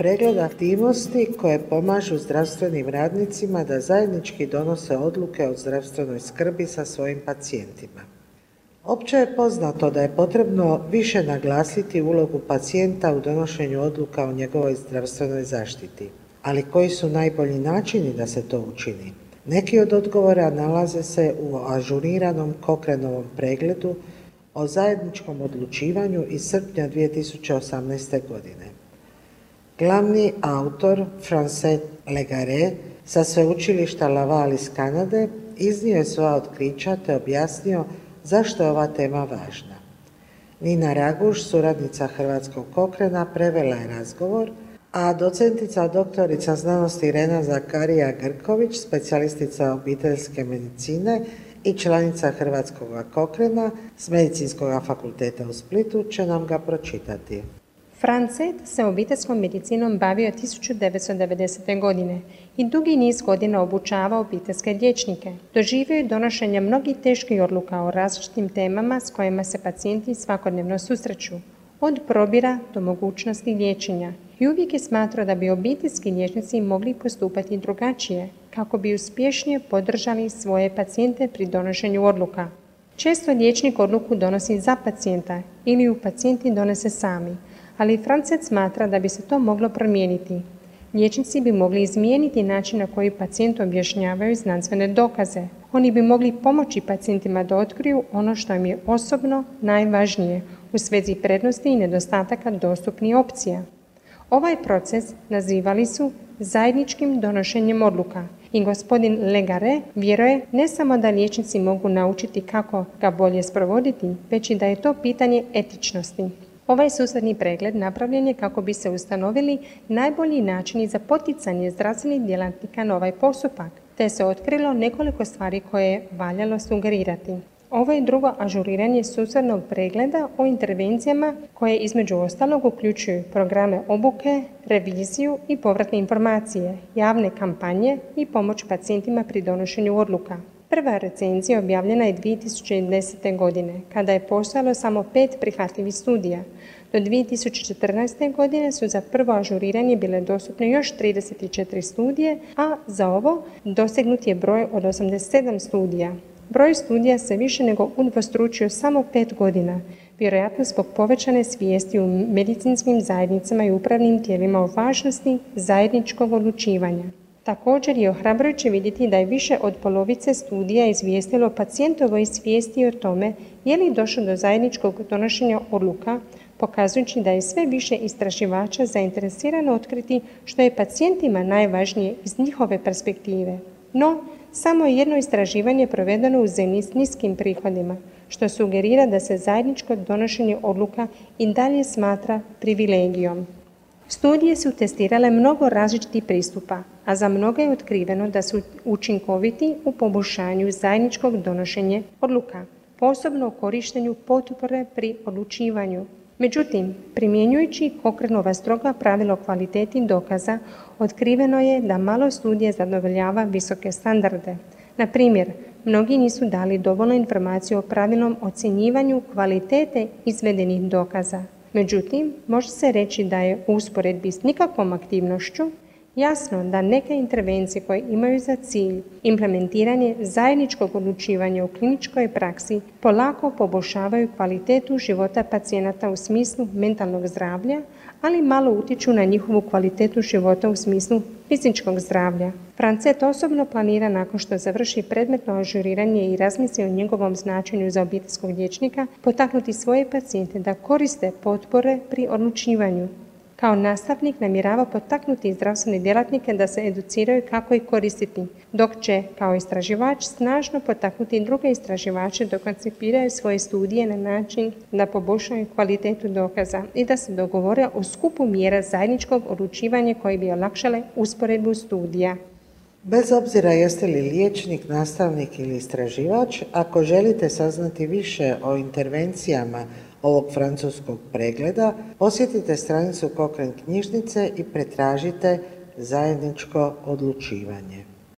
pregled aktivnosti koje pomažu zdravstvenim radnicima da zajednički donose odluke o zdravstvenoj skrbi sa svojim pacijentima. Opće je poznato da je potrebno više naglasiti ulogu pacijenta u donošenju odluka o njegovoj zdravstvenoj zaštiti. Ali koji su najbolji načini da se to učini? Neki od odgovora nalaze se u ažuriranom Kokrenovom pregledu o zajedničkom odlučivanju iz srpnja 2018. godine. Glavni autor Francet Legare sa sveučilišta Laval iz Kanade iznio je svoja otkrića te objasnio zašto je ova tema važna. Nina Raguš, suradnica Hrvatskog kokrena, prevela je razgovor, a docentica doktorica znanosti Irena Zakarija Grković, specijalistica obiteljske medicine i članica Hrvatskog kokrena s Medicinskog fakulteta u Splitu će nam ga pročitati. Francet se obiteljskom medicinom bavio 1990. godine i dugi niz godina obučavao obiteljske liječnike. Doživio je donošenje mnogih teških odluka o različitim temama s kojima se pacijenti svakodnevno susreću, od probira do mogućnosti liječenja. I uvijek je smatrao da bi obiteljski liječnici mogli postupati drugačije, kako bi uspješnije podržali svoje pacijente pri donošenju odluka. Često liječnik odluku donosi za pacijenta ili ju pacijenti donese sami, ali Francet smatra da bi se to moglo promijeniti. Liječnici bi mogli izmijeniti način na koji pacijent objašnjavaju znanstvene dokaze. Oni bi mogli pomoći pacijentima da otkriju ono što im je osobno najvažnije u svezi prednosti i nedostataka dostupnih opcija. Ovaj proces nazivali su zajedničkim donošenjem odluka i gospodin Legare vjeruje ne samo da liječnici mogu naučiti kako ga bolje sprovoditi, već i da je to pitanje etičnosti. Ovaj susadni pregled napravljen je kako bi se ustanovili najbolji načini za poticanje zdravstvenih djelatnika na ovaj postupak, te se otkrilo nekoliko stvari koje je valjalo sugerirati. Ovo je drugo ažuriranje susadnog pregleda o intervencijama koje između ostalog uključuju programe obuke, reviziju i povratne informacije, javne kampanje i pomoć pacijentima pri donošenju odluka. Prva recenzija objavljena je 2010. godine, kada je postojalo samo pet prihvatljivih studija. Do 2014. godine su za prvo ažuriranje bile dostupne još 34 studije, a za ovo dosegnut je broj od 87 studija. Broj studija se više nego udvostručio samo pet godina, vjerojatno zbog povećane svijesti u medicinskim zajednicama i upravnim tijelima o važnosti zajedničkog odlučivanja. Također je ohrabrujuće vidjeti da je više od polovice studija izvijestilo pacijentovoj svijesti o tome je li došlo do zajedničkog donošenja odluka, pokazujući da je sve više istraživača zainteresirano otkriti što je pacijentima najvažnije iz njihove perspektive. No, samo je jedno istraživanje provedeno u zemlji s niskim prihodima, što sugerira da se zajedničko donošenje odluka i dalje smatra privilegijom. Studije su testirale mnogo različitih pristupa, a za mnoge je otkriveno da su učinkoviti u poboljšanju zajedničkog donošenja odluka, posebno u korištenju potpore pri odlučivanju. Međutim, primjenjujući Kokrenova stroga pravilo kvaliteti dokaza, otkriveno je da malo studije zadovoljava visoke standarde. Na primjer, mnogi nisu dali dovoljno informaciju o pravilnom ocjenjivanju kvalitete izvedenih dokaza. Međutim, može se reći da je u usporedbi s nikakvom aktivnošću Jasno da neke intervencije koje imaju za cilj implementiranje zajedničkog odlučivanja u kliničkoj praksi polako poboljšavaju kvalitetu života pacijenata u smislu mentalnog zdravlja, ali malo utječu na njihovu kvalitetu života u smislu fizičkog zdravlja. Francet osobno planira nakon što završi predmetno ažuriranje i razmisli o njegovom značenju za obiteljskog liječnika potaknuti svoje pacijente da koriste potpore pri odlučivanju kao nastavnik namjerava potaknuti zdravstvene djelatnike da se educiraju kako ih koristiti, dok će kao istraživač snažno potaknuti druge istraživače da koncipiraju svoje studije na način da poboljšaju kvalitetu dokaza i da se dogovore o skupu mjera zajedničkog odlučivanja koji bi olakšale usporedbu studija. Bez obzira jeste li liječnik, nastavnik ili istraživač, ako želite saznati više o intervencijama ovog francuskog pregleda, posjetite stranicu Kokren knjižnice i pretražite zajedničko odlučivanje.